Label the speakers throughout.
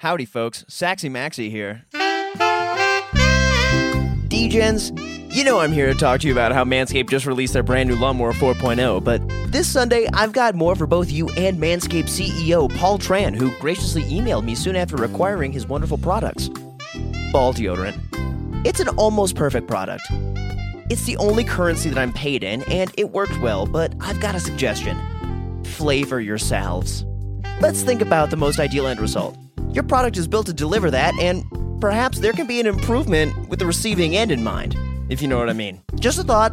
Speaker 1: Howdy, folks. Saxy Maxi here. DGens, you know I'm here to talk to you about how Manscaped just released their brand new Lawnmower 4.0, but this Sunday I've got more for both you and Manscaped CEO Paul Tran, who graciously emailed me soon after acquiring his wonderful products. Ball deodorant. It's an almost perfect product. It's the only currency that I'm paid in, and it worked well, but I've got a suggestion. Flavor yourselves. Let's think about the most ideal end result. Your product is built to deliver that, and perhaps there can be an improvement with the receiving end in mind, if you know what I mean. Just a thought.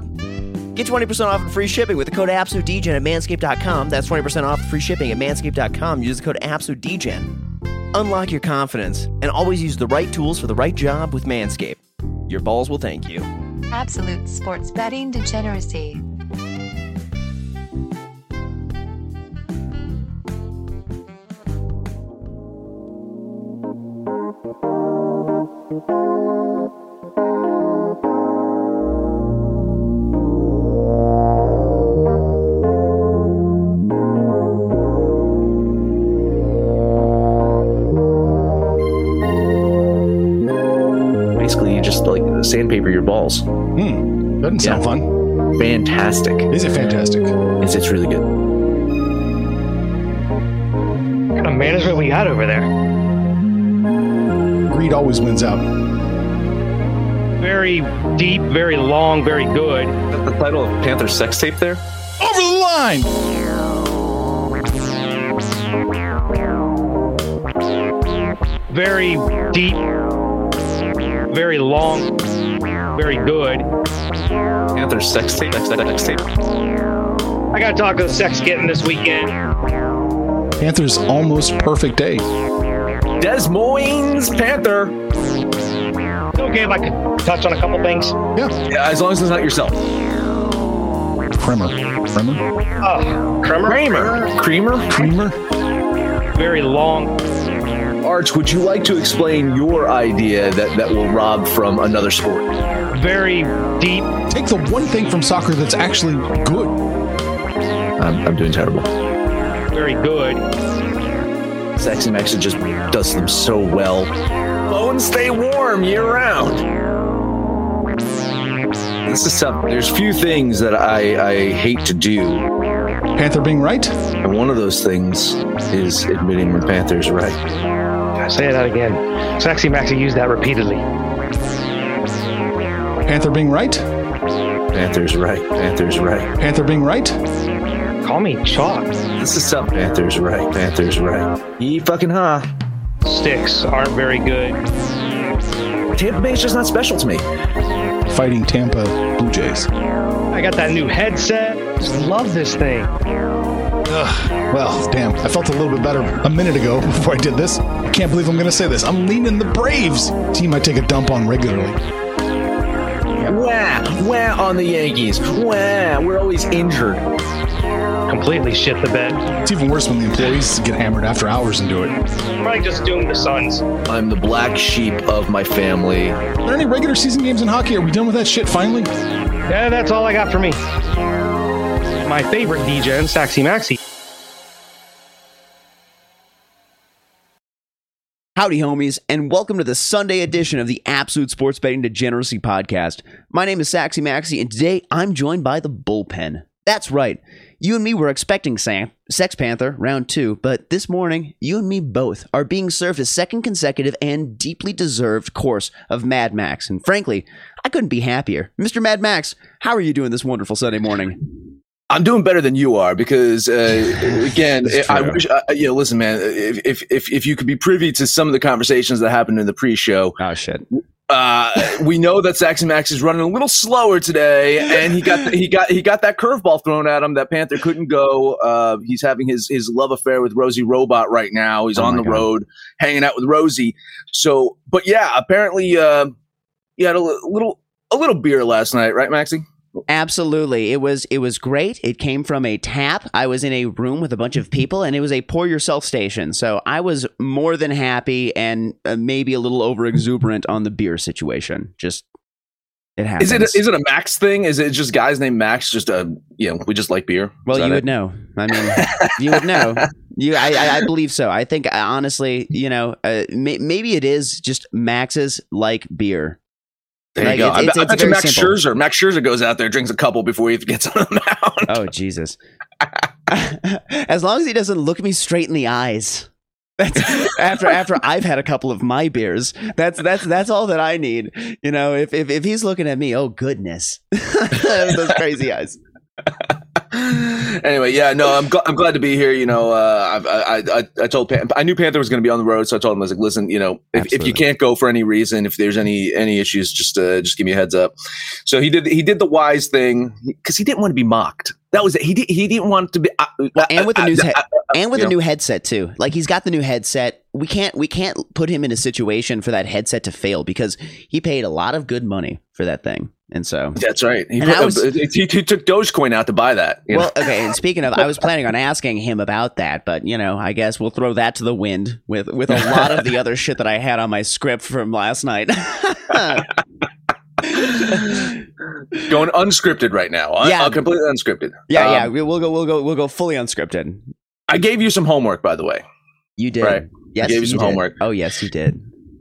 Speaker 1: Get 20% off and free shipping with the code AbsoluteDGen at manscaped.com. That's 20% off free shipping at manscaped.com. Use the code AbsoluteDGen. Unlock your confidence and always use the right tools for the right job with Manscaped. Your balls will thank you.
Speaker 2: Absolute sports betting degeneracy.
Speaker 3: Doesn't sound
Speaker 4: Yeah.
Speaker 3: fun.
Speaker 4: Fantastic.
Speaker 3: Is it fantastic?
Speaker 4: It's, it's really good.
Speaker 5: What kind of management we got over there?
Speaker 3: Greed always wins out.
Speaker 5: Very deep, very long, very good.
Speaker 4: Is that the title of Panther sex tape there?
Speaker 3: Over the line!
Speaker 5: Very deep, very long, very good.
Speaker 4: Panther sex tape? Sex, sex, sex tape.
Speaker 5: I got to talk to the sex kitten this weekend.
Speaker 3: Panther's almost perfect day.
Speaker 4: Des Moines Panther.
Speaker 5: It's okay if I could touch on a couple things.
Speaker 3: Yeah.
Speaker 4: Yeah, as long as it's not yourself.
Speaker 3: Kremer. Kremer?
Speaker 5: Oh, Kremer?
Speaker 4: Kramer. Creamer?
Speaker 3: Creamer?
Speaker 5: Very long.
Speaker 4: Arch, would you like to explain your idea that, that will rob from another sport?
Speaker 5: Very deep.
Speaker 3: Take the one thing from soccer that's actually good.
Speaker 4: I'm, I'm doing terrible.
Speaker 5: Very good.
Speaker 4: Sexy Max just does them so well. Bones stay warm year round. This is tough. There's few things that I, I hate to do,
Speaker 3: Panther being right?
Speaker 4: and one of those things is admitting when Panther's right.
Speaker 5: Say that again. Sexy Maxi used that repeatedly.
Speaker 3: Panther being right?
Speaker 4: Panther's right. Panther's right.
Speaker 3: Panther being right?
Speaker 5: Call me Chalk.
Speaker 4: This is something. Panther's right. Panther's right. Ye fucking ha.
Speaker 5: Sticks aren't very good.
Speaker 4: Tampa Bay's just not special to me.
Speaker 3: Fighting Tampa Blue Jays.
Speaker 5: I got that new headset. Just love this thing. Ugh.
Speaker 3: Well, damn, I felt a little bit better a minute ago before I did this. I can't believe I'm going to say this. I'm leaning the Braves. Team I take a dump on regularly.
Speaker 4: Wah, wah on the Yankees. Wah, we're always injured.
Speaker 5: Completely shit the bed.
Speaker 3: It's even worse when the employees get hammered after hours and do it. Are
Speaker 5: Probably just doomed the Suns.
Speaker 4: I'm the black sheep of my family.
Speaker 3: Are there any regular season games in hockey? Are we done with that shit finally?
Speaker 5: Yeah, that's all I got for me. My favorite DJ, Saxy Maxi.
Speaker 1: Howdy, homies, and welcome to the Sunday edition of the Absolute Sports Betting Degeneracy Podcast. My name is Saxy Maxi, and today I'm joined by the bullpen. That's right. You and me were expecting Sam, Sex Panther round two, but this morning, you and me both are being served a second consecutive and deeply deserved course of Mad Max. And frankly, I couldn't be happier. Mr. Mad Max, how are you doing this wonderful Sunday morning?
Speaker 4: I'm doing better than you are because, uh, again, I wish. Uh, yeah, listen, man. If, if if if you could be privy to some of the conversations that happened in the pre-show,
Speaker 1: Oh, shit.
Speaker 4: uh, we know that Saxon Max is running a little slower today, and he got he got he got that curveball thrown at him that Panther couldn't go. Uh, he's having his his love affair with Rosie Robot right now. He's
Speaker 1: Oh
Speaker 4: on the
Speaker 1: God.
Speaker 4: road, hanging out with Rosie. So, but yeah, apparently, uh, he had a little a little beer last night, right, Maxie?
Speaker 1: Absolutely. It was it was great. It came from a tap. I was in a room with a bunch of people and it was a pour yourself station. So I was more than happy and uh, maybe a little over exuberant on the beer situation. Just it happens.
Speaker 4: Is it a, is it a Max thing? Is it just guys named Max? Just uh, you know, we just like beer.
Speaker 1: well, you would
Speaker 4: it?
Speaker 1: know. I mean, you would know. You, I, I, I believe so. I think uh, honestly, you know, uh, may, maybe it is just Max's like beer.
Speaker 4: There you go.
Speaker 1: it's-
Speaker 4: I,
Speaker 1: it's-
Speaker 4: bet- I bet you Max
Speaker 1: simple.
Speaker 4: Scherzer. Max Scherzer goes out there, drinks a couple before he gets on the mound.
Speaker 1: Oh Jesus! as long as he doesn't look me straight in the eyes. That's after after I've had a couple of my beers. That's that's that's all that I need. You know, if if, if he's looking at me, oh goodness, those crazy eyes.
Speaker 4: Anyway, yeah, no, I'm, gl- I'm glad to be here. You know, uh, I, I, I, I told Pan- I knew Panther was going to be on the road, so I told him I was like, listen, you know, if, if you can't go for any reason, if there's any any issues, just uh, just give me a heads up. So he did he did the wise thing because he didn't want to be mocked. That was it. He did, he didn't want to be. Uh,
Speaker 1: and with the head-
Speaker 4: uh,
Speaker 1: and with the
Speaker 4: know.
Speaker 1: new headset too. Like he's got the new headset. We can't we can't put him in a situation for that headset to fail because he paid a lot of good money for that thing. And so
Speaker 4: That's right. He, put,
Speaker 1: was-
Speaker 4: uh, he, he took Dogecoin out to buy that. you know?
Speaker 1: Well, okay. And speaking of, I was planning on asking him about that, but you know, I guess we'll throw that to the wind with with a lot of the other shit that I had on my script from last night.
Speaker 4: going unscripted right now. Un-
Speaker 1: Yeah.
Speaker 4: uh, completely unscripted.
Speaker 1: yeah,
Speaker 4: Um,
Speaker 1: yeah. we- We'll go. We'll go. We'll go fully unscripted.
Speaker 4: I gave you some homework, by the way.
Speaker 1: You did.
Speaker 4: Right.
Speaker 1: Yes,
Speaker 4: gave you some
Speaker 1: did.
Speaker 4: homework.
Speaker 1: Oh, yes, you did.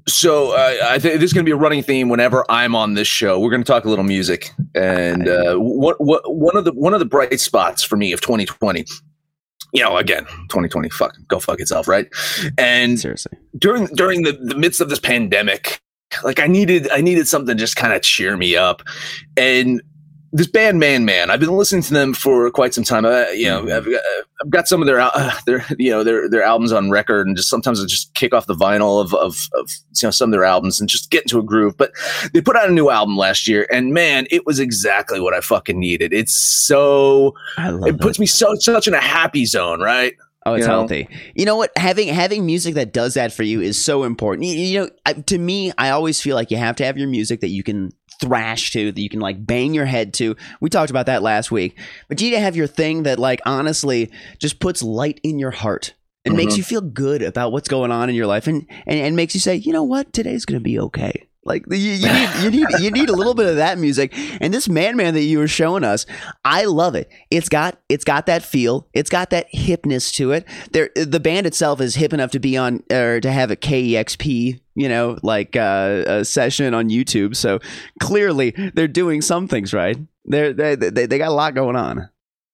Speaker 4: So uh, I think this is going to be a running theme whenever I'm on this show. We're going to talk a little music, and uh, what what one of the one of the bright spots for me of 2020. You know, again, 2020, fuck, go fuck itself, right? And
Speaker 1: Seriously.
Speaker 4: during during the, the midst of this pandemic, like I needed I needed something to just kind of cheer me up, and this band Man Man, I've been listening to them for quite some time. Uh, you know, I've got, I've got some of their uh, their you know their their albums on record, and just sometimes I just kick off the vinyl of of, of you know some of their albums and just get into a groove. But they put out a new album last year, and man, it was exactly what I fucking needed. It's so
Speaker 1: I love
Speaker 4: it puts me so such in a happy zone, right?
Speaker 1: Oh, it's
Speaker 4: you know?
Speaker 1: healthy. You know what? Having having music that does that for you is so important. You, you know, I, to me, I always feel like you have to have your music that you can thrash to, that you can like bang your head to. We talked about that last week, but you need to have your thing that like honestly just puts light in your heart and makes
Speaker 4: Mhm.
Speaker 1: you feel good about what's going on in your life, and and, and makes you say, you know what, today's gonna be okay. Like you, you need you need you need a little bit of that music. And this man man that you were showing us, I love it. It's got it's got that feel. It's got that hipness to it. There the band itself is hip enough to be on or to have a KEXP, you know, like uh, a session on YouTube. So clearly they're doing some things right. They're, they they they got a lot going on.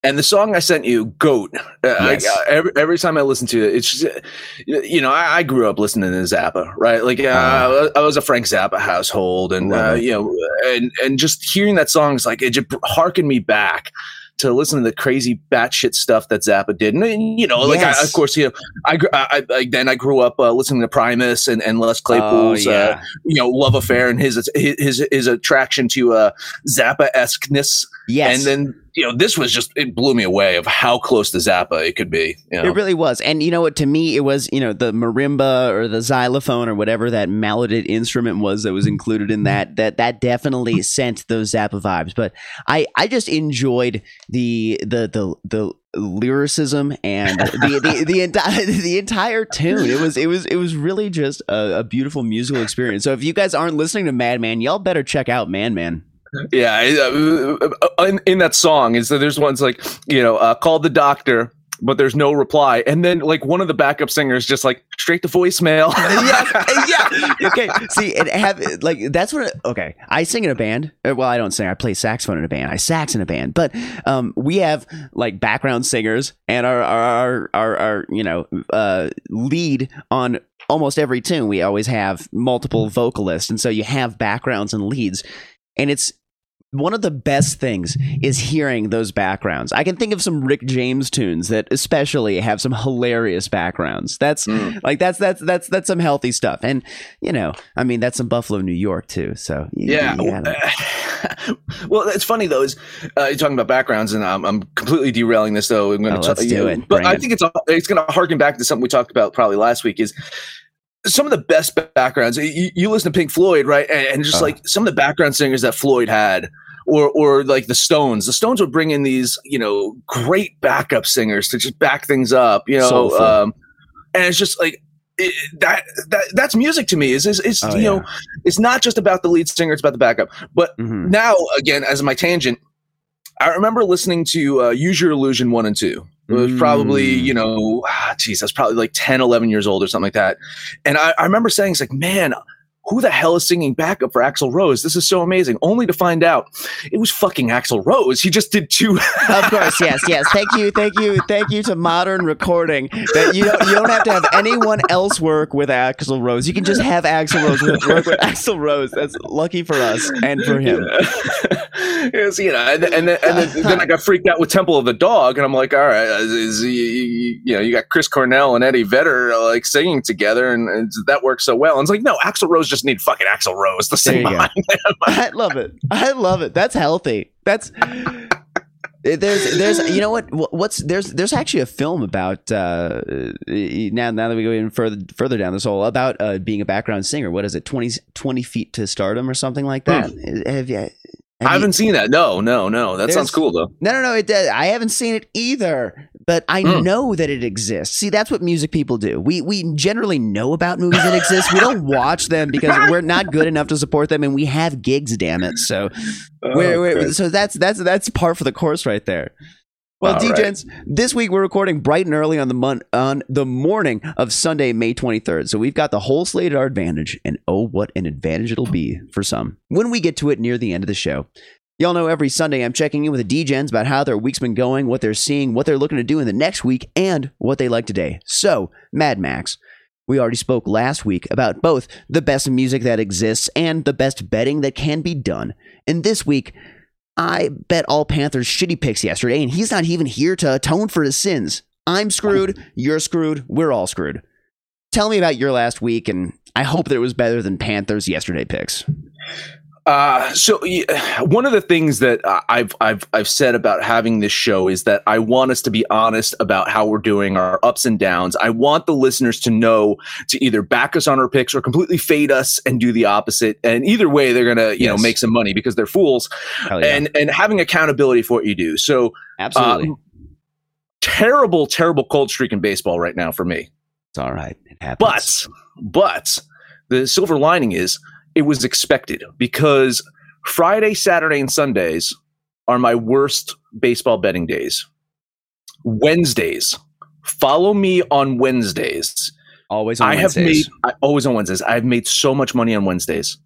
Speaker 4: And the song I sent you, "Goat," uh, I-
Speaker 1: Yes.
Speaker 4: uh, every every time I listen to it, it's just, you know I, I grew up listening to Zappa, right? Like uh,
Speaker 1: Ah.
Speaker 4: I was a Frank Zappa household, and uh, you know, and and just hearing that song is like it just harkened me back to listen to the crazy batshit stuff that Zappa did, and, and, you know, like I, of course, you know, I, I, I then I grew up uh, listening to Primus and and Les Claypool's,
Speaker 1: Oh,
Speaker 4: uh, you know, love affair and his his his, his attraction to uh, Zappa esqueness.
Speaker 1: Yes.
Speaker 4: And then, you know, this was just, it blew me away of how close to Zappa it could be. You know?
Speaker 1: It really was. And you know what? To me, it was, you know, the marimba or the xylophone or whatever that melodic instrument was that was included in that, that, that definitely sent those Zappa vibes. But I, I just enjoyed the, the, the, the, lyricism and the the, the entire the entire tune it was it was it was really just a, a beautiful musical experience so if you guys aren't listening to Man Man y'all better check out man man
Speaker 4: yeah. uh, uh, in, in that song is that there's ones like, you know, uh, called the doctor, but there's no reply. And then like one of the backup singers just like straight to voicemail.
Speaker 1: yes, yeah. Okay. See, and have like that's what. Okay, I sing in a band. Uh, Well, I don't sing. I play saxophone in a band. I sax in a band. But um, we have like background singers, and our our our, our, our you know uh, lead on almost every tune. We always have multiple vocalists, and so you have backgrounds and leads, and it's one of the best things is hearing those backgrounds. I can think of some Rick James tunes that especially have some hilarious backgrounds. That's
Speaker 4: Mm.
Speaker 1: like that's that's that's that's some healthy stuff. And you know, I mean that's some Buffalo, New York too. So you-
Speaker 4: Yeah. well, it's funny though. Is uh, you're talking about backgrounds, and I'm, I'm completely derailing this though. I'm gonna
Speaker 1: Oh, let's do it.
Speaker 4: But
Speaker 1: Bring
Speaker 4: I think it's it's going to harken back to something we talked about probably last week. Is some of the best backgrounds. You, you listen to Pink Floyd, right? And, and just
Speaker 1: Uh.
Speaker 4: like some of the background singers that Floyd had. Or, or like the Stones. The Stones would bring in these, you know, great backup singers to just back things up, you know. Um, and it's just like it, that. That that's music to me. Is is, is
Speaker 1: Oh,
Speaker 4: you know, it's not just about the lead singer; it's about the backup. But
Speaker 1: Mhm.
Speaker 4: now again as my tangent i remember listening to uh, use your illusion 1 and 2 it was probably
Speaker 1: Mm.
Speaker 4: you know ah, geez i was probably like 10 11 years old or something like that and i, I remember saying it's like man who the hell is singing backup for Axl Rose? This is so amazing. Only to find out it was fucking Axl Rose. He just did two.
Speaker 1: Of course, yes, yes. Thank you, thank you, thank you to modern recording. That you don't, you don't have to have anyone else work with Axl Rose. You can just have Axl Rose work, work with Axl Rose. That's lucky for us and for him.
Speaker 4: yes, you know, and, and, then, and then, then I got freaked out with Temple of the Dog, and I'm like, all right, is, is, you, you, know, you got Chris Cornell and Eddie Vedder like singing together, and, and that works so well. And it's like, no, Axl Rose just need fucking Axl Rose to sing
Speaker 1: you go.
Speaker 4: behind him.
Speaker 1: I love it. I love it. That's healthy. That's eh, there's there's you know what what's there's there's actually a film about uh eh, now now that we go even further further down this hole about uh being a background singer what is it 20, 20 feet to stardom or something like that hmm. eh, have you have.
Speaker 4: I
Speaker 1: you-
Speaker 4: haven't seen that. No, no, no. That sounds cool though.
Speaker 1: no, no, no. It does. I haven't seen it either, but I
Speaker 4: Mm.
Speaker 1: know that it exists. See, that's what music people do. We we generally know about movies that exist. We don't watch them because we're not good enough to support them, and we have gigs. Damn it! So, we're, we're, so that's that's that's par for the course right there. Well,
Speaker 4: All right.
Speaker 1: This week we're recording bright and early on the mon- on the morning of Sunday, May 23rd. So we've got the whole slate at our advantage, and oh, what an advantage it'll be for some when we get to it near the end of the show. Y'all know every Sunday I'm checking in with the D-Gens about how their week's been going, what they're seeing, what they're looking to do in the next week, and what they like today. So, Mad Max, we already spoke last week about both the best music that exists and the best betting that can be done. And this week, I bet all Panthers shitty picks yesterday, and he's not even here to atone for his sins. I'm screwed, you're screwed, we're all screwed. Tell me about your last week, and I hope that it was better than Panthers yesterday picks.
Speaker 4: Uh, so yeah, one of the things that I've I've I've said about having this show is that I want us to be honest about how we're doing our ups and downs. I want the listeners to know to either back us on our picks or completely fade us and do the opposite. And either way, they're gonna you know make some money because they're fools.
Speaker 1: Yeah.
Speaker 4: And and having accountability for what you do. So
Speaker 1: Absolutely.
Speaker 4: uh, terrible, terrible cold streak in baseball right now for me.
Speaker 1: it's all right. It happens.
Speaker 4: But but the silver lining is it was expected because Friday, Saturday, and Sundays are my worst baseball betting days. Wednesdays. Follow me on Wednesdays.
Speaker 1: always on
Speaker 4: I have made I, always on Wednesdays. I've made so much money on Wednesdays.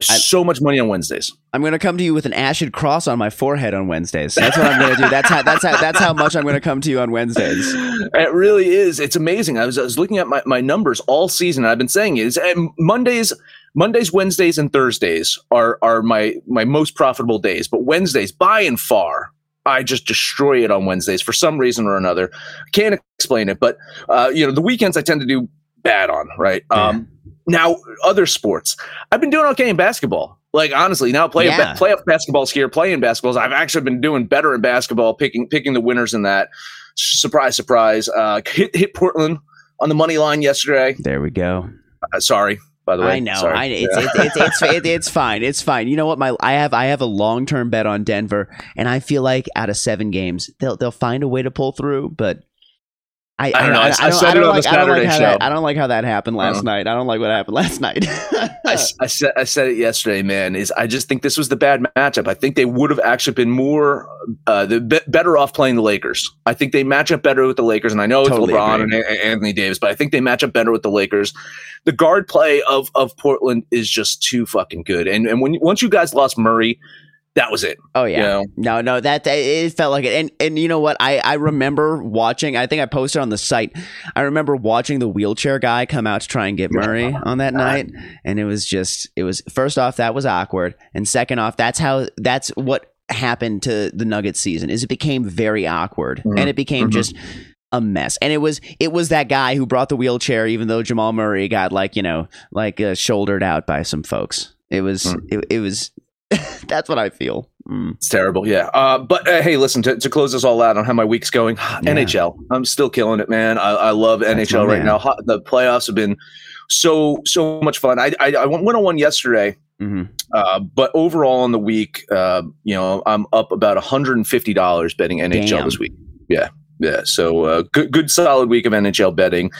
Speaker 1: I-
Speaker 4: So much money on Wednesdays.
Speaker 1: I'm going to come to you with an ashen cross on my forehead on Wednesdays. That's what I'm going to do. That's how. That's how. That's how much I'm going to come to you on Wednesdays.
Speaker 4: It really is. It's amazing. I was, I was looking at my, my numbers all season. And I've been saying is Mondays, Mondays, Wednesdays, and Thursdays are are my my most profitable days. But Wednesdays, by and far, I just destroy it on Wednesdays for some reason or another. Can't explain it, but uh, you know the weekends I tend to do bad on. Right. Um, now other sports, I've been doing okay in basketball. Like honestly, now play
Speaker 1: Yeah.
Speaker 4: playoff basketball's here. Playing basketballs, I've actually been doing better in basketball, picking picking the winners in that. Surprise, surprise! Uh, hit hit Portland on the money line yesterday.
Speaker 1: There we go.
Speaker 4: Uh, sorry, by the way.
Speaker 1: I know. I, it's,
Speaker 4: Yeah.
Speaker 1: it's, it's, it's, it's fine. It's fine. You know what? My I have I have a long term bet on Denver, and I feel like out of seven games, they'll they'll find a way to pull through. But I,
Speaker 4: I don't know. I- I
Speaker 1: I, don't,
Speaker 4: said
Speaker 1: I
Speaker 4: it
Speaker 1: don't
Speaker 4: on the
Speaker 1: like, I don't like
Speaker 4: Saturday
Speaker 1: how
Speaker 4: show.
Speaker 1: that I don't like how that happened last
Speaker 4: Uh-huh.
Speaker 1: night. I don't like what happened last night.
Speaker 4: I said I said it yesterday, man. Is I just think this was the bad matchup. I think they would have actually been more uh, the be- better off playing the Lakers. I think they match up better with the Lakers, and I know it's
Speaker 1: Totally
Speaker 4: LeBron
Speaker 1: agree.
Speaker 4: and A- Anthony Davis, but I think they match up better with the Lakers. The guard play of of Portland is just too fucking good. And and when once you guys lost Murray, that was it.
Speaker 1: Oh yeah.
Speaker 4: You know?
Speaker 1: No, no, that, that it felt like it. And and you know what? I I remember watching. I think I posted on the site. I remember watching the wheelchair guy come out to try and get Murray on that night, and it was just it was first off that was awkward, and second off that's how that's what happened to the Nuggets season is it became very awkward,
Speaker 4: Mhm.
Speaker 1: and it became
Speaker 4: Mhm.
Speaker 1: just a mess. And it was it was that guy who brought the wheelchair, even though Jamal Murray got like you know like uh, shouldered out by some folks. It was
Speaker 4: Mm.
Speaker 1: it, it was. that's what I feel. Mm.
Speaker 4: It's terrible. Yeah. Uh, but uh, hey, listen, to, to close this all out on how my week's going, NHL. I'm still killing it, man. I, I love
Speaker 1: That's
Speaker 4: NHL right
Speaker 1: man.
Speaker 4: now. The playoffs have been so, so much fun. I, I, I went on one yesterday.
Speaker 1: Mhm.
Speaker 4: Uh, but overall in the week, uh, you know, I'm up about $150 betting NHL
Speaker 1: Damn.
Speaker 4: this week. Yeah. Yeah. So, uh, good, good solid week of NHL betting.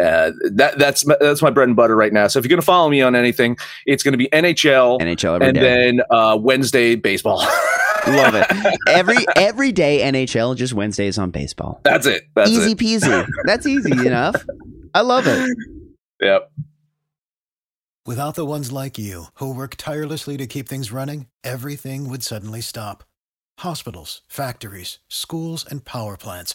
Speaker 4: Uh, that, that's, my- that's my bread and butter right now. So if you're going to follow me on anything, it's going to be NHL
Speaker 1: NHL every
Speaker 4: and
Speaker 1: day.
Speaker 4: then, uh, Wednesday baseball.
Speaker 1: Love it. Every every day NHL, just Wednesdays on baseball.
Speaker 4: that's it. That's
Speaker 1: easy
Speaker 4: it.
Speaker 1: peasy. That's easy enough. I love it.
Speaker 4: Yep.
Speaker 6: Without the ones like you, who work tirelessly to keep things running, everything would suddenly stop. Hospitals, factories, schools, and power plants,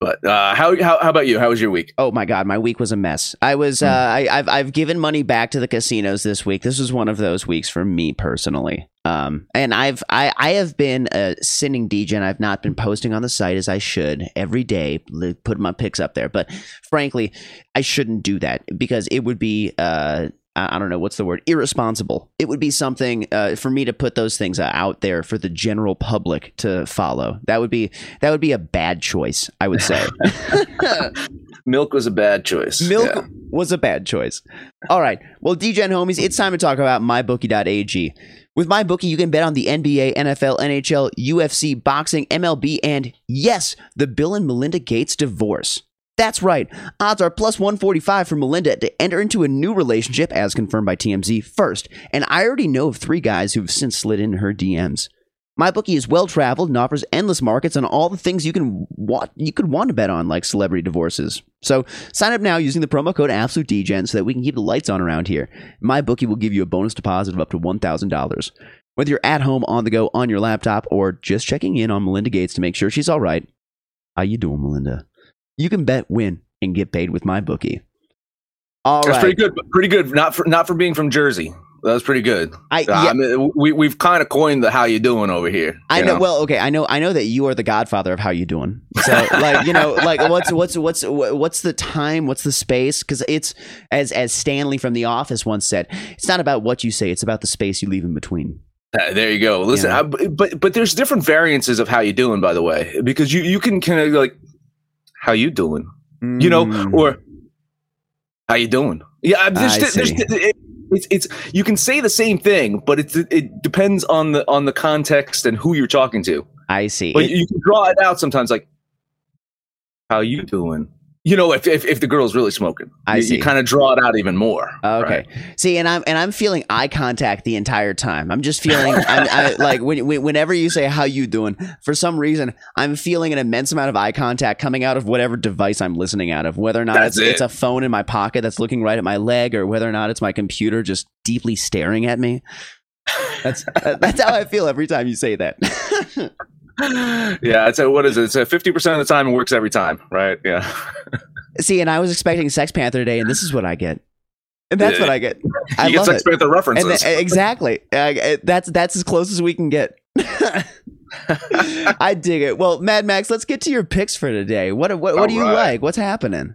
Speaker 4: But uh, how, how how about you? How was your week?
Speaker 1: Oh my god, my week was a mess. I was uh, I, I've I've given money back to the casinos this week. This was one of those weeks for me personally. Um, and I've I I have been a sinning DJ, and I've not been posting on the site as I should every day, li- put my picks up there. But frankly, I shouldn't do that because it would be uh. I don't know what's the word irresponsible. It would be something uh, for me to put those things uh, out there for the general public to follow. That would be that would be a bad choice. I would say.
Speaker 4: Milk was a bad choice.
Speaker 1: Milk
Speaker 4: Yeah.
Speaker 1: was a bad choice. All right. Well, DJ and homies, it's time to talk about mybookie.ag. With MyBookie, you can bet on the NBA, NFL, NHL, UFC, boxing, MLB, and yes, the Bill and Melinda Gates divorce. That's right. Odds are plus 145 for Melinda to enter into a new relationship, as confirmed by TMZ, first. And I already know of three guys who've since slid in her DMs. MyBookie is well traveled and offers endless markets on all the things you can want you could want to bet on, like celebrity divorces. So sign up now using the promo code AbsoluteDGen so that we can keep the lights on around here. MyBookie will give you a bonus deposit of up to one thousand dollars. Whether you're at home, on the go, on your laptop, or just checking in on Melinda Gates to make sure she's all right. How you doing, Melinda? You can bet, win, and get paid with MyBookie. All
Speaker 4: That's
Speaker 1: right.
Speaker 4: pretty good. Pretty good. Not for not for being from Jersey. That was pretty good.
Speaker 1: I,
Speaker 4: Uh,
Speaker 1: yeah,
Speaker 4: I mean, we we've kind of coined the "how you doing" over here.
Speaker 1: I
Speaker 4: you
Speaker 1: know. Well, okay. I know. I know that you are the godfather of how you doing. So, like, you know, like, what's what's what's what's the time? What's the space? Because it's as as Stanley from The Office once said, it's not about what you say; it's about the space you leave in between.
Speaker 4: Uh, there you go. Listen,
Speaker 1: Yeah.
Speaker 4: I, but but there's different variances of how you doing, by the way, because you you can kind of like, how you doing, you know,
Speaker 1: Mm.
Speaker 4: or how you doing. Yeah, I- there's, there's,
Speaker 1: see.
Speaker 4: it, it's it's you can say the same thing, but it's it depends on the on the context and who you're talking to.
Speaker 1: I see.
Speaker 4: But
Speaker 1: It-
Speaker 4: you can draw it out sometimes, like, how you doing. You know, if, if, if the girl's really smoking,
Speaker 1: I
Speaker 4: you, you kind of draw it out even more.
Speaker 1: Okay.
Speaker 4: right?
Speaker 1: See, and I'm and I'm feeling eye contact the entire time. I'm just feeling I'm, I, like when, when- whenever you say how you doing, for some reason I'm feeling an immense amount of eye contact coming out of whatever device I'm listening out of. Whether or not it's,
Speaker 4: it.
Speaker 1: it's a phone in my pocket that's looking right at my leg, or whether or not it's my computer just deeply staring at me. That's that's how I feel every time you say that.
Speaker 4: yeah, it's a, what is it? It's a fifty percent of the time it works every time, right? Yeah,
Speaker 1: See, and I was expecting Sex Panther today, and this is what I get. And that's
Speaker 4: Yeah.
Speaker 1: what I get. I
Speaker 4: you get Sex
Speaker 1: it.
Speaker 4: Panther references.
Speaker 1: th- exactly. Uh, that's that's as close as we can get. I dig it. Well, Mad Max, let's get to your picks for today. What what, what do you
Speaker 4: right.
Speaker 1: like? What's happening?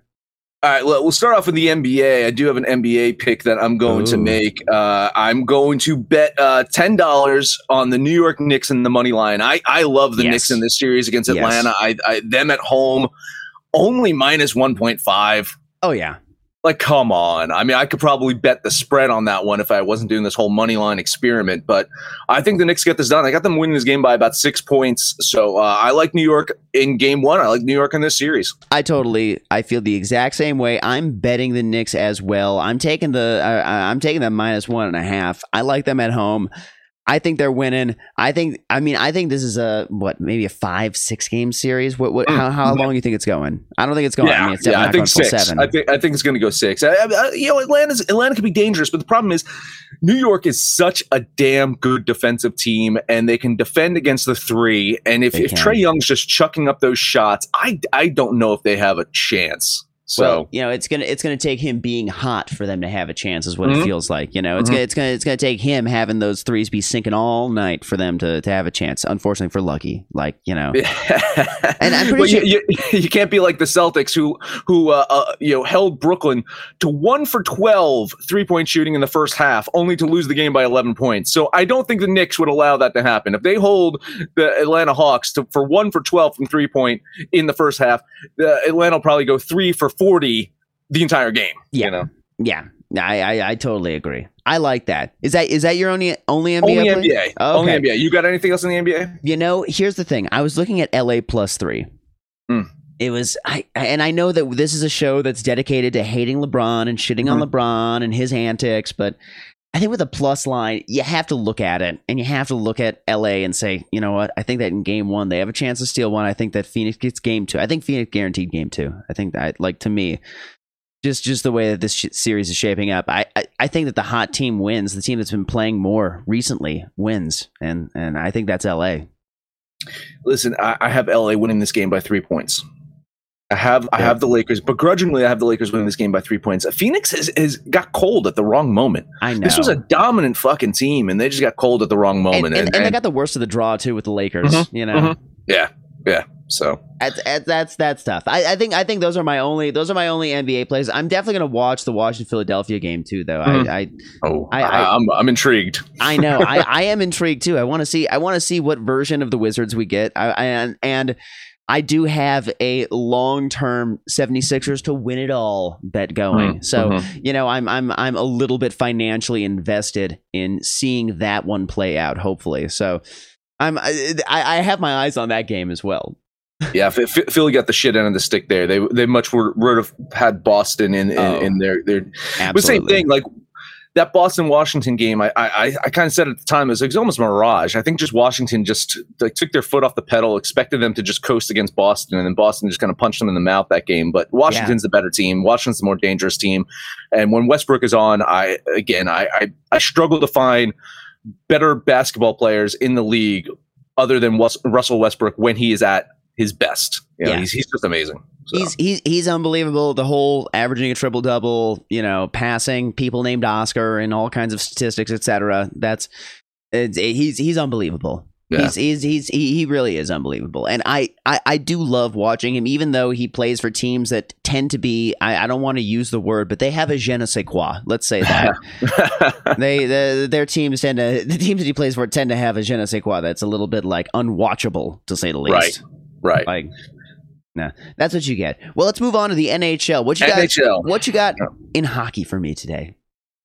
Speaker 4: All right, well, we'll start off with the NBA. I do have an NBA pick that I'm going to make. Uh, I'm going to bet uh, ten dollars on the New York Knicks in the money line. I, I love the
Speaker 1: Yes.
Speaker 4: Knicks in this series against
Speaker 1: Yes.
Speaker 4: Atlanta. I, I them at home only minus one point five.
Speaker 1: Oh yeah.
Speaker 4: Like, come on. I mean, I could probably bet the spread on that one if I wasn't doing this whole money line experiment. But I think the Knicks get this done. I got them winning this game by about six points. So uh, I like New York in game one. I like New York in this series.
Speaker 1: I totally I feel the exact same way. I'm betting the Knicks as well. I'm taking the I'm taking them minus one and a half. I like them at home. I think they're winning. I think I mean I think this is a what maybe a five six game series. What what mm. how, how long do you think it's going? I don't think it's going. I mean it's definitely
Speaker 4: I
Speaker 1: not
Speaker 4: think six.
Speaker 1: seven.
Speaker 4: I think I think it's going to go six. I, I, I- you know, Atlanta's Atlanta can be dangerous, but the problem is New York is such a damn good defensive team, and they can defend against the three. And if,
Speaker 1: They
Speaker 4: if
Speaker 1: can.
Speaker 4: Trae Young's just chucking up those shots, I I don't know if they have a chance. So
Speaker 1: well, you know, it's gonna it's gonna take him being hot for them to have a chance, is what it
Speaker 4: Mhm.
Speaker 1: feels like. You know, it's
Speaker 4: Mhm.
Speaker 1: gonna it's gonna it's gonna take him having those threes be sinking all night for them to to have a chance. Unfortunately for Lucky, like you know,
Speaker 4: and
Speaker 1: I'm pretty sure-
Speaker 4: you, you, you can't be like the Celtics who who uh, uh, you know held Brooklyn to one for 12 three point shooting in the first half, only to lose the game by eleven points. So I don't think the Knicks would allow that to happen. If they hold the Atlanta Hawks to for one for twelve from three point in the first half, the Atlanta will probably go three for forty the entire game.
Speaker 1: Yeah.
Speaker 4: You know,
Speaker 1: yeah, I, I I totally agree. I like that. Is that is that your only only NBA?
Speaker 4: only
Speaker 1: play?
Speaker 4: NBA,
Speaker 1: Oh,
Speaker 4: only. NBA. You got anything else in the NBA?
Speaker 1: You know, here's the thing. I was looking at LA plus three.
Speaker 4: Hmm.
Speaker 1: It was, I, and I know that this is a show that's dedicated to hating LeBron and shitting on LeBron and his antics, but I think with a plus line, you have to look at it and you have to look at LA and say, you know what? I think that in game one, they have a chance to steal one. I think that Phoenix gets game two. I think Phoenix guaranteed game two. I think that, like, to me, just just the way that this series is shaping up, I, I I think that the hot team wins. The team that's been playing more recently wins, and and I think that's LA.
Speaker 4: Listen, I, I have LA winning this game by three points. I have I have the Lakers, begrudgingly I have the Lakers winning this game by three points. Phoenix has, has got cold at the wrong moment.
Speaker 1: I know
Speaker 4: This was a dominant fucking team, and they just got cold at the wrong
Speaker 1: and,
Speaker 4: moment.
Speaker 1: and, and they got the worst of the draw too with the Lakers.
Speaker 4: Mhm,
Speaker 1: You know,
Speaker 4: mhm. yeah, yeah. So
Speaker 1: that's, that's that's tough. I, I think I think those are my only those are my only NBA plays. I'm definitely gonna watch the Washington Philadelphia game too, though.
Speaker 4: Mhm.
Speaker 1: I, I
Speaker 4: oh,
Speaker 1: I-
Speaker 4: I, am I'm intrigued.
Speaker 1: I know. I, I am intrigued too. I want to see. I want to see what version of the Wizards we get. I, I and and I do have a long term 76ers to win it all bet going.
Speaker 4: Mhm,
Speaker 1: so
Speaker 4: mhm.
Speaker 1: you know, I'm I'm I'm a little bit financially invested in seeing that one play out. Hopefully, so I'm I, I have my eyes on that game as well.
Speaker 4: yeah, Ph- Ph- Philly got the shit end of the stick there. They they much would would have had Boston in in,
Speaker 1: Oh.
Speaker 4: in their their
Speaker 1: Absolutely.
Speaker 4: But same thing, like that Boston Washington game. I I, I kind of said at the time it was, it was almost mirage. I think just Washington just like took their foot off the pedal, expected them to just coast against Boston, and then Boston just kind of punched them in the mouth that game. But Washington's the better team. Washington's the more dangerous team. And when Westbrook is on, I again I I, I struggle to find better basketball players in the league other than Russell Westbrook when he is at his best. You know,
Speaker 1: Yeah.
Speaker 4: he's he's just amazing. So.
Speaker 1: He's he's he's unbelievable. The whole averaging a triple double, you know, passing people named Oscar and all kinds of statistics, etc. That's it's, he's he's unbelievable.
Speaker 4: Yeah.
Speaker 1: He's, he's he's he, he really is unbelievable, and I, I I do love watching him, even though he plays for teams that tend to be I, I don't want to use the word, but they have a je ne sais quoi. Let's say that they the, their teams tend to the teams that he plays for tend to have a je ne sais quoi that's a little bit like unwatchable to say the least.
Speaker 4: right, right.
Speaker 1: Like, nah, that's what you get. Well, let's move on to the NHL. What you got?
Speaker 4: NHL.
Speaker 1: What you got in hockey for me today?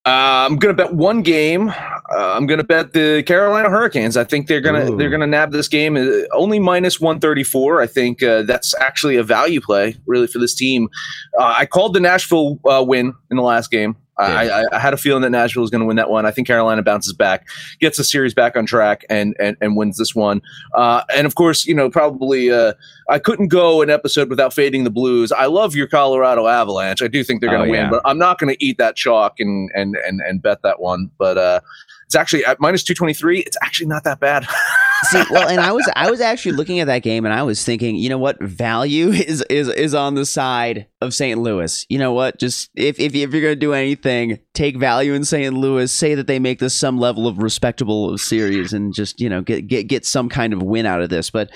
Speaker 4: Uh, I'm gonna bet one game. uh, I'm going to bet the Carolina Hurricanes. I think they're going to they're to nab this game uh, only minus 134. I think uh, that's actually a value play really for this team. Uh, I called the Nashville uh, win in the last game. I, I, I, had a feeling that Nashville was going to win that one. I think Carolina bounces back, gets the series back on track, and and, and wins this one. Uh, and of course, you know, probably uh, I couldn't go an episode without fading the Blues. I love your Colorado Avalanche. I do think they're going to oh, win, yeah. but I'm not going to eat that chalk and and and and bet that one. But uh, it's actually at minus 223. It's actually not that bad.
Speaker 1: See, well, and I was I was actually looking at that game and I was thinking, you know what, value is is is on the side of St. Louis. You know what, just if if, if you're gonna do anything, take value in St. Louis. Say that they make this some level of respectable series and just you know get get get some kind of win out of this. But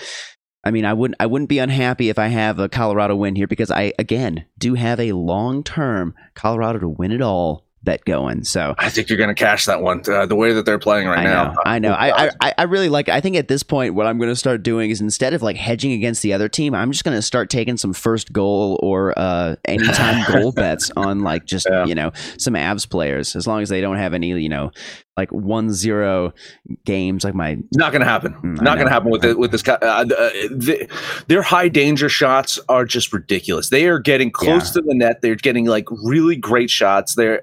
Speaker 1: I mean, I wouldn't I wouldn't be unhappy if I have a Colorado win here because I again do have a long term Colorado to win it all bet going. So
Speaker 4: I think you're going to cash that one. Uh, the way that they're playing right
Speaker 1: I
Speaker 4: now,
Speaker 1: I know. I, I I really like. I think at this point, what I'm going to start doing is instead of like hedging against the other team, I'm just going to start taking some first goal or uh, anytime goal bets on like just yeah. you know some Avs players, as long as they don't have any you know like one zero games like my
Speaker 4: not gonna happen mm, not gonna happen with it with this guy uh, the, their high danger shots are just ridiculous they are getting close yeah. to the net they're getting like really great shots they're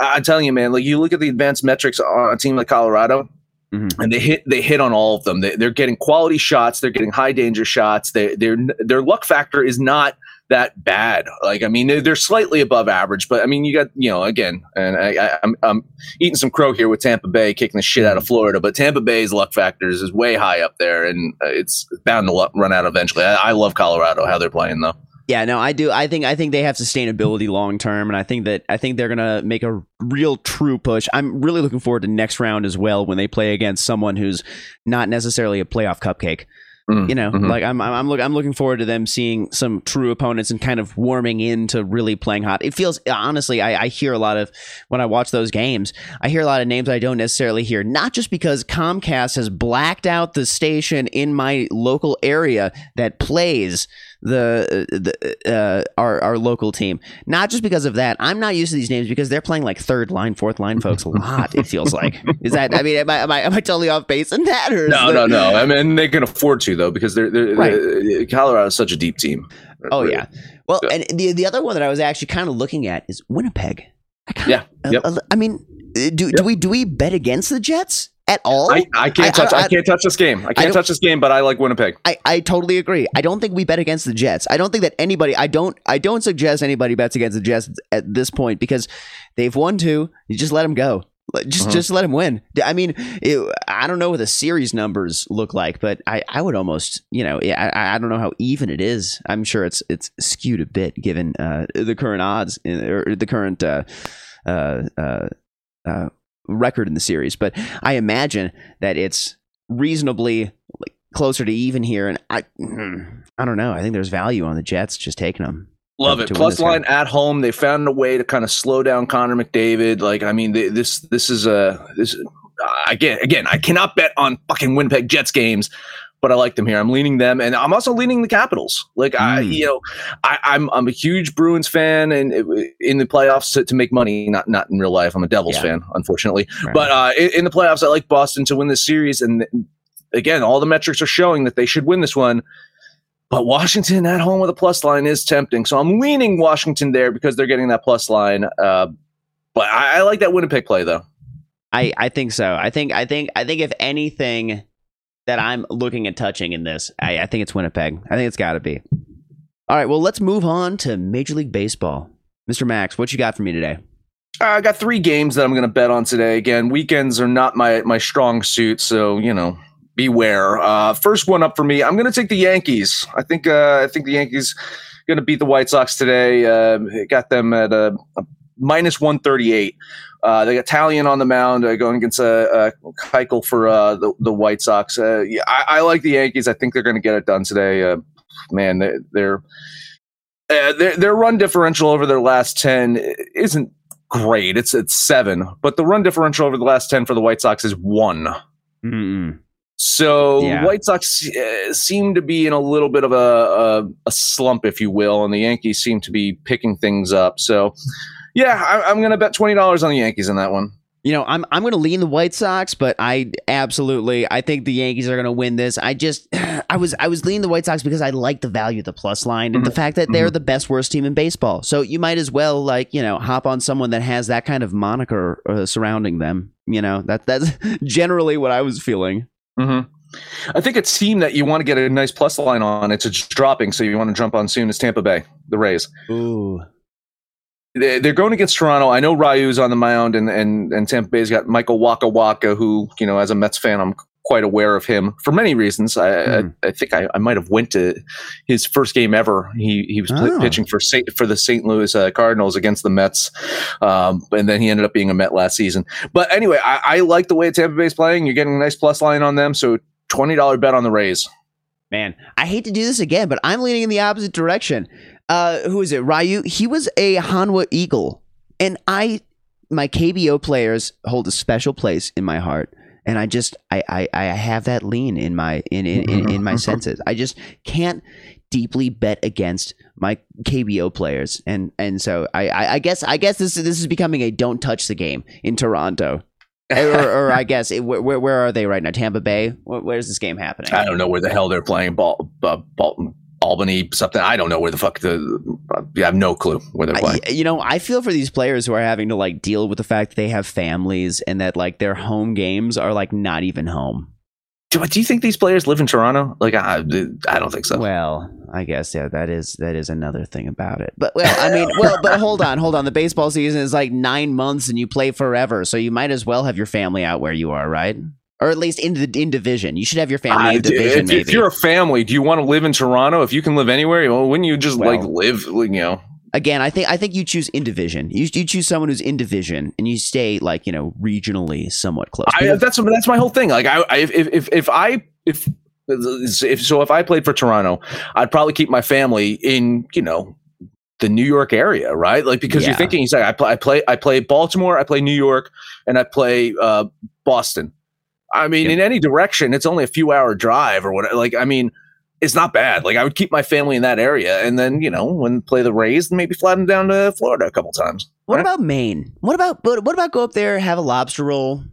Speaker 4: i'm telling you man like you look at the advanced metrics on a team like colorado Mm-hmm. and they hit they hit on all of them. They, are getting quality shots. They're getting high danger shots. They, their their luck factor is not that bad. Like, I mean, they're, slightly above average, but I mean, you got, you know, again, and I, I, am I'm, I'm eating some crow here with Tampa Bay kicking the shit out of Florida, but Tampa Bay's luck factors is way high up there, and uh, it's bound to run out eventually. I, I love Colorado how they're playing though.
Speaker 1: Yeah, no, I do. I think I think they have sustainability long term, and I think that I think they're gonna make a real true push. I'm really looking forward to next round as well when they play against someone who's not necessarily a playoff cupcake. Mm, you know, mm-hmm. like I'm I'm look I'm looking forward to them seeing some true opponents and kind of warming into really playing hot. It feels honestly, I, I hear a lot of when I watch those games, I hear a lot of names I don't necessarily hear. Not just because Comcast has blacked out the station in my local area that plays the the uh, our our local team. Not just because of that. I'm not used to these names because they're playing like third line, fourth line folks a lot. It feels like is that. I mean, am I am I, am I totally off base in that? Or
Speaker 4: no, no, no. I mean, they can afford to though because they're, they're, right. they're Colorado is such a deep team.
Speaker 1: Oh yeah. Well, and the the other one that I was actually kind of looking at is Winnipeg.
Speaker 4: I kinda, yeah. Yep.
Speaker 1: Uh, I mean, uh, do yep. do we do we bet against the Jets? At all.
Speaker 4: I, I can't touch. I, I, I, can't touch this game. I can't I touch this game. But I like Winnipeg.
Speaker 1: I, I totally agree. I don't think we bet against the Jets. I don't think that anybody. I don't. I don't suggest anybody bets against the Jets at this point because they've won two. You just let them go. Just uh-huh. just let them win. I mean, it, I don't know what the series numbers look like, but I, I would almost you know I, I don't know how even it is. I'm sure it's it's skewed a bit given uh, the current odds in, or the current. Uh, uh, uh, uh record in the series, but I imagine that it's reasonably like, closer to even here. And I, hmm, I don't know. I think there's value on the Jets just taking them.
Speaker 4: Love it. Plus line at home. They found a way to kind of slow down Connor McDavid. Like, I mean, they, this this is a this again again. I cannot bet on fucking Winnipeg Jets games but I like them here. I'm leaning them, and I'm also leaning the Capitals. Like I, hmm. you know, I, am I'm, I'm a huge Bruins fan, and in the playoffs to, to, make money, not not in real life. I'm a Devils yeah. fan, unfortunately, right. but uh, in, in, the playoffs, I like Boston to win this series. And again, all the metrics are showing that they should win this one. But Washington at home with a plus line is tempting, so I'm leaning Washington there because they're getting that plus line. Uh, but I, I like that Winnipeg play though.
Speaker 1: I, I think so. I think I think I think if anything that I'm looking at touching in this. I, I think it's Winnipeg. I think it's got to be. All right, well, let's move on to Major League Baseball. Mr. Max, what you got for me today?
Speaker 4: I got three games that I'm going to bet on today. Again, weekends are not my my strong suit, so you know, beware. Uh, first one up for me, I'm going to take the Yankees. I think uh, I think the Yankees going to beat the White Sox today. Uh, got them at a, a minus 138. Uh, they got Taillon on the mound uh, going against uh, uh, Keuchel for uh, the, the White Sox. Uh, yeah, I, I, like the Yankees. I think they're going to get it done today. Uh, man, they, they're, their, their run differential over their last 10 isn't great. It's it's seven, but the run differential over the last 10 for the White Sox is one.
Speaker 1: Mm-mm.
Speaker 4: So yeah. White Sox uh, seem to be in a little bit of a, a, a, slump, if you will, and the Yankees seem to be picking things up. So yeah, I, am going to bet twenty dollars on the Yankees in that one.
Speaker 1: You know, I'm I'm going to lean the White Sox, but I absolutely I think the Yankees are going to win this. I just I was I was leaning the White Sox because I like the value of the plus line and the fact that they're the best worst team in baseball. So you might as well like you know hop on someone that has that kind of moniker uh, surrounding them. You know that that's generally what I was feeling.
Speaker 4: Mm-hmm. I think a team that you want to get a nice plus line on, it's dropping, so you want to jump on soon is Tampa Bay, the Rays.
Speaker 1: Ooh,
Speaker 4: They're going against Toronto. I know Ryu's on the mound, and and and Tampa Bay's got Michael Waka Waka, who you know, as a Mets fan, I'm quite aware of him for many reasons. I
Speaker 1: Hmm.
Speaker 4: I, I think I, I might have went to his first game ever. He he was pl-
Speaker 1: Oh.
Speaker 4: pitching for Saint, for the St. Louis uh, Cardinals against the Mets, um, and then he ended up being a Met last season. But anyway, I, I like the way Tampa Bay's playing. You're getting a nice plus line on them, so twenty dollar bet on the Rays.
Speaker 1: man, I hate to do this again, but I'm leaning in the opposite direction. Uh, who is it? Ryu. He was a Hanwha Eagle, and I, my KBO players hold a special place in my heart. And I just, I, I, I have that lean in my, in, in, in, in my senses. I just can't deeply bet against my KBO players, and and so I, I, I guess, I guess this this is becoming a don't touch the game in Toronto, or, or I guess it, where where are they right now? Tampa Bay. Where, where's this game happening?
Speaker 4: I don't know where the hell they're playing. Ball, uh, Bal- Albany, something. I don't know where the fuck the. I have no clue where they're playing.
Speaker 1: I, you know, I feel for these players who are having to like deal with the fact that they have families and that like their home games are like not even home.
Speaker 4: do, do you think these players live in Toronto? Like, I, I don't think so.
Speaker 1: Well, I guess yeah, that is that is another thing about it. But well, I mean, well, but hold on, hold on. The baseball season is like nine months, and you play forever, so you might as well have your family out where you are, right? Or at least in the in division. You should have your family in division.
Speaker 4: if,
Speaker 1: maybe.
Speaker 4: if you're a family, do you want to live in Toronto? If you can live anywhere, well, wouldn't you just like live? You know,
Speaker 1: Again, I think I think you choose in division. You you choose someone who's in division, and you stay like you know regionally somewhat close.
Speaker 4: I, that's that's my whole thing. Like, I, I if if if I if if so, if I played for Toronto, I'd probably keep my family in you know the New York area, right? Like because
Speaker 1: Yeah.
Speaker 4: you're thinking, he's like, I play, I play, I play Baltimore, I play New York, and I play uh, Boston. I mean,
Speaker 1: Yep.
Speaker 4: in any direction, it's only a few hour drive or whatever. Like, I mean, it's not bad. Like, I would keep my family in that area, and then you know, when play the Rays, maybe fly them down to Florida a couple times.
Speaker 1: What
Speaker 4: Right?
Speaker 1: about Maine? What about but what about go up there, have a lobster roll?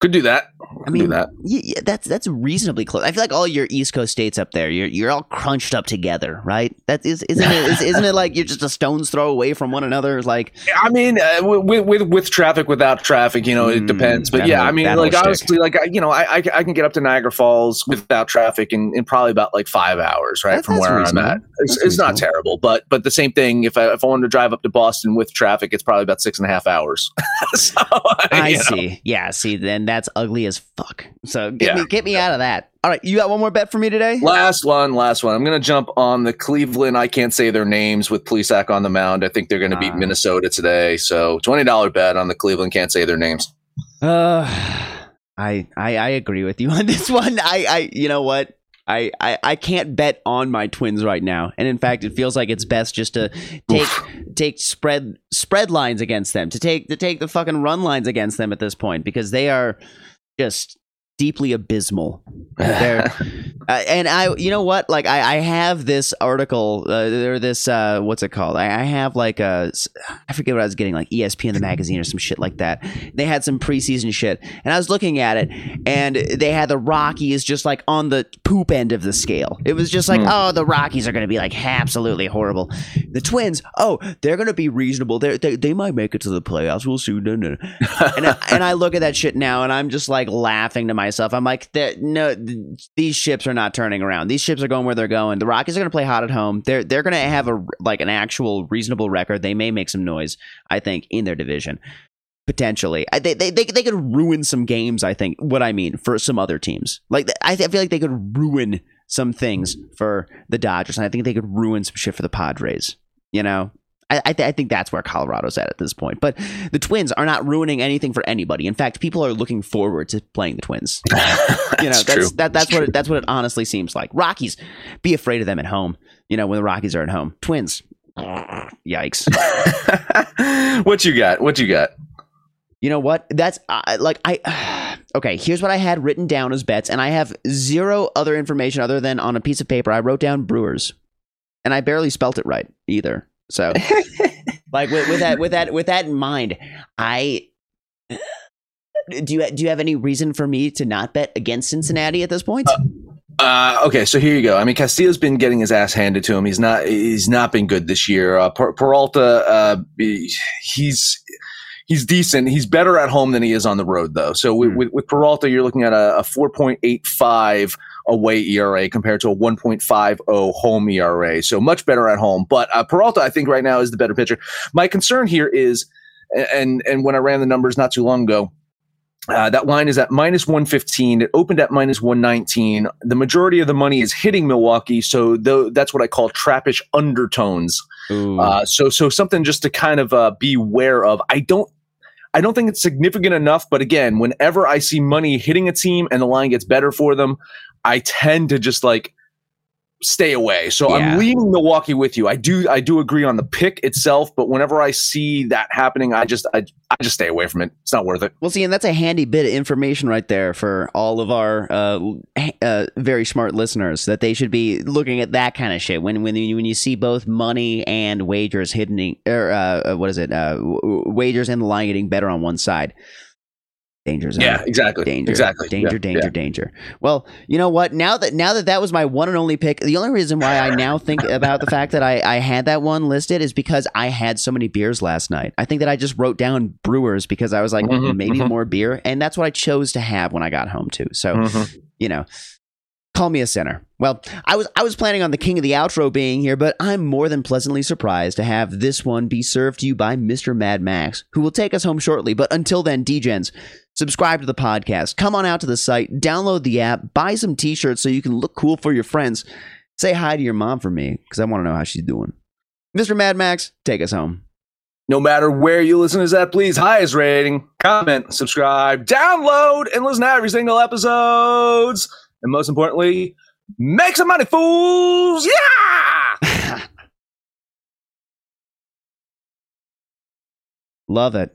Speaker 4: Could do that.
Speaker 1: I mean,
Speaker 4: do that.
Speaker 1: Yeah, that's that's reasonably close. I feel like all your East Coast states up there, you're you're all crunched up together, right? That is, isn't it? Is, isn't it like you're just a stone's throw away from one another? Like,
Speaker 4: I mean, uh, with, with with traffic, without traffic, you know, it
Speaker 1: Mm,
Speaker 4: depends. But yeah, I mean, like
Speaker 1: shtick.
Speaker 4: honestly, like I, you know, I, I I can get up to Niagara Falls without traffic in, in probably about like five hours, right
Speaker 1: That-
Speaker 4: from where
Speaker 1: reasonable.
Speaker 4: I'm at. It's, it's not terrible, but but the same thing. If I if I wanted to drive up to Boston with traffic, it's probably about six and a half hours. so,
Speaker 1: I
Speaker 4: know.
Speaker 1: see. Yeah, see, then that's ugly as fuck. So get
Speaker 4: Yeah.
Speaker 1: me get me out of that. All right, you got one more bet for me today?
Speaker 4: Last one, last one. I'm going to jump on the Cleveland. I can't say their names with Plesac on the mound. I think they're going to beat
Speaker 1: Ah.
Speaker 4: Minnesota today. So twenty dollar bet on the Cleveland. Can't say their names.
Speaker 1: Uh, I, I I agree with you on this one. I I you know what? I, I, I can't bet on my twins right now, and in fact, it feels like it's best just to take take spread spread lines against them, to take to take the fucking run lines against them at this point because they are just deeply abysmal. Uh, and I, you know what? Like I, I have this article, uh, or this, uh, what's it called? I, I have like a, I forget what I was getting, like ESPN the magazine or some shit like that. They had some preseason shit, and I was looking at it, and they had the Rockies just like on the poop end of the scale. It was just like,
Speaker 4: Hmm.
Speaker 1: oh, the Rockies are going to be like absolutely horrible. The Twins, oh, they're going to be reasonable. They're, they they might make it to the playoffs. We'll see. No, no. and I, and I look at that shit now, and I'm just like laughing to myself. I'm like, "There- no, th- these ships are not turning around. These ships are going where they're going. The Rockies are going to play hot at home. They're they're going to have a like an actual reasonable record. They may make some noise, I think, in their division potentially. I, they, they they they could ruin some games. I think what I mean for some other teams. Like I, I feel like they could ruin some things for the Dodgers, and I think they could ruin some shit for the Padres. You know, I I, th- I think that's where Colorado's at at this point. But the Twins are not ruining anything for anybody. In fact, people are looking forward to playing the Twins. You know,
Speaker 4: It's
Speaker 1: that's that that's what it, that's what it honestly seems like. Rockies, be afraid of them at home. You know, when the Rockies are at home. Twins, yikes.
Speaker 4: what you got? What you got?
Speaker 1: You know what? That's uh, like I. Okay, here's what I had written down as bets, and I have zero other information other than on a piece of paper. I wrote down Brewers, and I barely spelt it right either. So, like with, with that with that with that in mind, I do you do you have any reason for me to not bet against Cincinnati at this point?
Speaker 4: Uh, uh, okay, so here you go. I mean, Castillo's been getting his ass handed to him. He's not. He's not been good this year. Uh, per- Peralta, uh, he's he's decent. He's better at home than he is on the road, though. So with, mm. with, with Peralta, you're looking at a, a 4.85 away ERA compared to a 1.50 home ERA. So much better at home. But uh, Peralta, I think right now is the better pitcher. My concern here is, and and when I ran the numbers not too long ago. Uh, that line is at minus 115. It opened at minus 119. The majority of the money is hitting Milwaukee, so th- that's what I call trappish undertones. Uh, so, so something just to kind of uh, be aware of. I don't I don't think it's significant enough, but again, whenever I see money hitting a team and the line gets better for them, I tend to just like stay away. So yeah. I'm leaving Milwaukee with you. I do I do agree on the pick itself, but whenever I see that happening, I just I, I just stay away from it. It's not worth it.
Speaker 1: Well, see, and that's a handy bit of information right there for all of our uh, uh, very smart listeners that they should be looking at that kind of shit when when you, when you see both money and wagers hitting or uh, what is it uh, wagers and the line getting better on one side. Danger zone.
Speaker 4: Yeah, exactly.
Speaker 1: Danger.
Speaker 4: Exactly.
Speaker 1: Danger.
Speaker 4: Yeah,
Speaker 1: danger.
Speaker 4: yeah.
Speaker 1: Danger. Well, you know what? Now that now that that was my one and only pick, the only reason why I now think about the fact that I I had that one listed is because I had so many beers last night. I think that I just wrote down Brewers because I was like mm-hmm, maybe mm-hmm. more beer, and that's what I chose to have when I got home too. So, mm-hmm. you know, call me a sinner. Well, I was I was planning on the king of the outro being here, but I'm more than pleasantly surprised to have this one be served to you by Mr. Mad Max, who will take us home shortly. But until then, DGens subscribe to the podcast, come on out to the site, download the app, buy some t shirts so you can look cool for your friends. Say hi to your mom for me because I want to know how she's doing. Mr. Mad Max, take us home.
Speaker 4: No matter where you listen to that, please highest rating, comment, subscribe, download, and listen to every single episodes. And most importantly, make some money, fools! Yeah!
Speaker 1: Love it.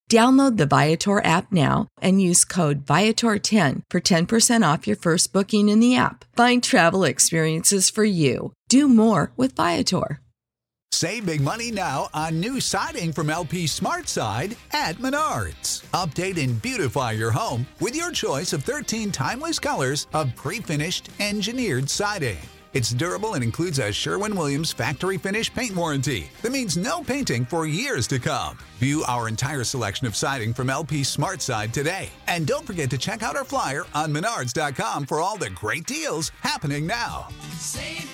Speaker 7: Download the Viator app now and use code Viator10 for 10% off your first booking in the app. Find travel experiences for you. Do more with Viator.
Speaker 8: Save big money now on new siding from LP Smart SmartSide at Menards. Update and beautify your home with your choice of 13 timeless colors of pre finished engineered siding. It's durable and includes a Sherwin Williams factory finish paint warranty that means no painting for years to come. View our entire selection of siding from LP Smart SmartSide today. And don't forget to check out our flyer on menards.com for all the great deals happening now. Save